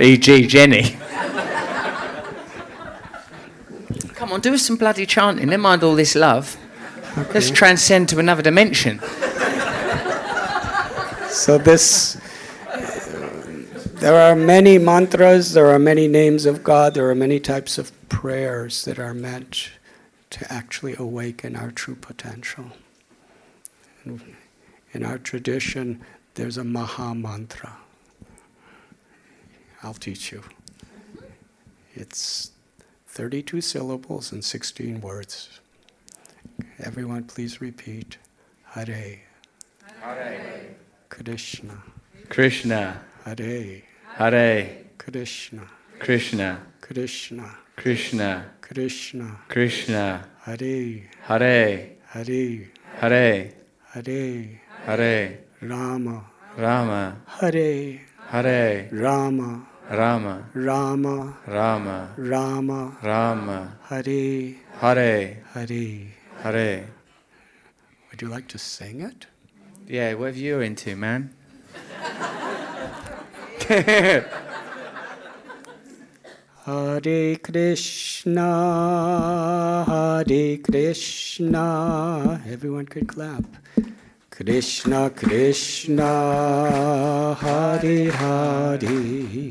E.g., Jenny. Come on, do us some bloody chanting. Never mind all this love. Let's transcend to another dimension. So this, uh, there are many mantras, there are many names of God, there are many types of prayers that are meant to actually awaken our true potential. In our tradition, there's a Maha Mantra. I'll teach you. It's 32 syllables and 16 words. Everyone, please repeat Hare. Hare. Krishna. Krishna, Hare. Hare, Krishna. Krishna, Krishna. Krishna, Krishna. Krishna, Hare. Hare, Hare. Hare, Hare. Hare, Rama. Rama, Hare. Hare, Rama. Rama, Rama. Rama, Rama. Rama, Hare. Hare, Hare. Hare. Would you like to sing it? Yeah, whatever you're into, man. (laughs) Hare Krishna, Hare Krishna. Everyone could clap. Krishna, Krishna, Hare Hare.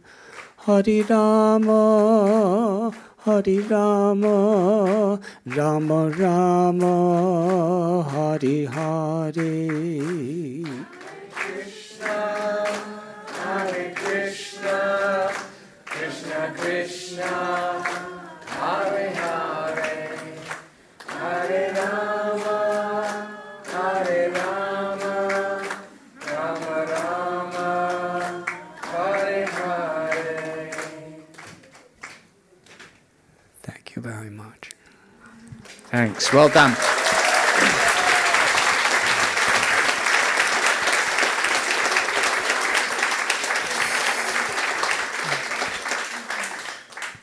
Hare Rama, Hare Rama, Rama Rama, Hare Hare. Hare Krishna, Krishna Krishna, Hare Hare, Thanks. Well done.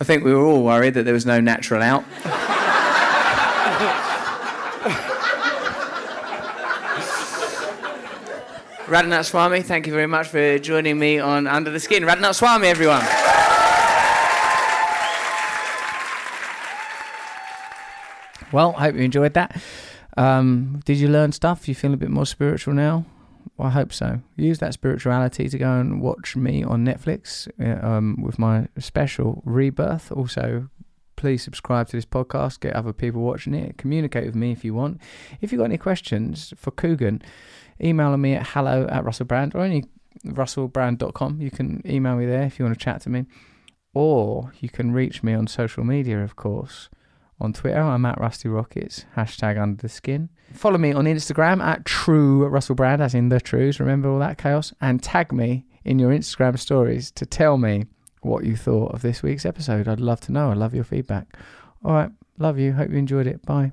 I think we were all worried that there was no natural out. Radhanath Swami, thank you very much for joining me on Under the Skin. Radhanath Swami, everyone. Well, I hope you enjoyed that. Um, did you learn stuff? You feel a bit more spiritual now? Well, I hope so. Use that spirituality to go and watch me on Netflix uh, um, with my special Rebirth. Also, please subscribe to this podcast, get other people watching it, communicate with me if you want. If you've got any questions for Coogan, email me at hello at russellbrand or any russellbrand.com. You can email me there if you want to chat to me. Or you can reach me on social media, of course. On Twitter, I'm at Rusty Rockets, hashtag under the skin. Follow me on Instagram at True Russell Brand, as in the trues. Remember all that chaos? And tag me in your Instagram stories to tell me what you thought of this week's episode. I'd love to know. I love your feedback. All right. Love you. Hope you enjoyed it. Bye.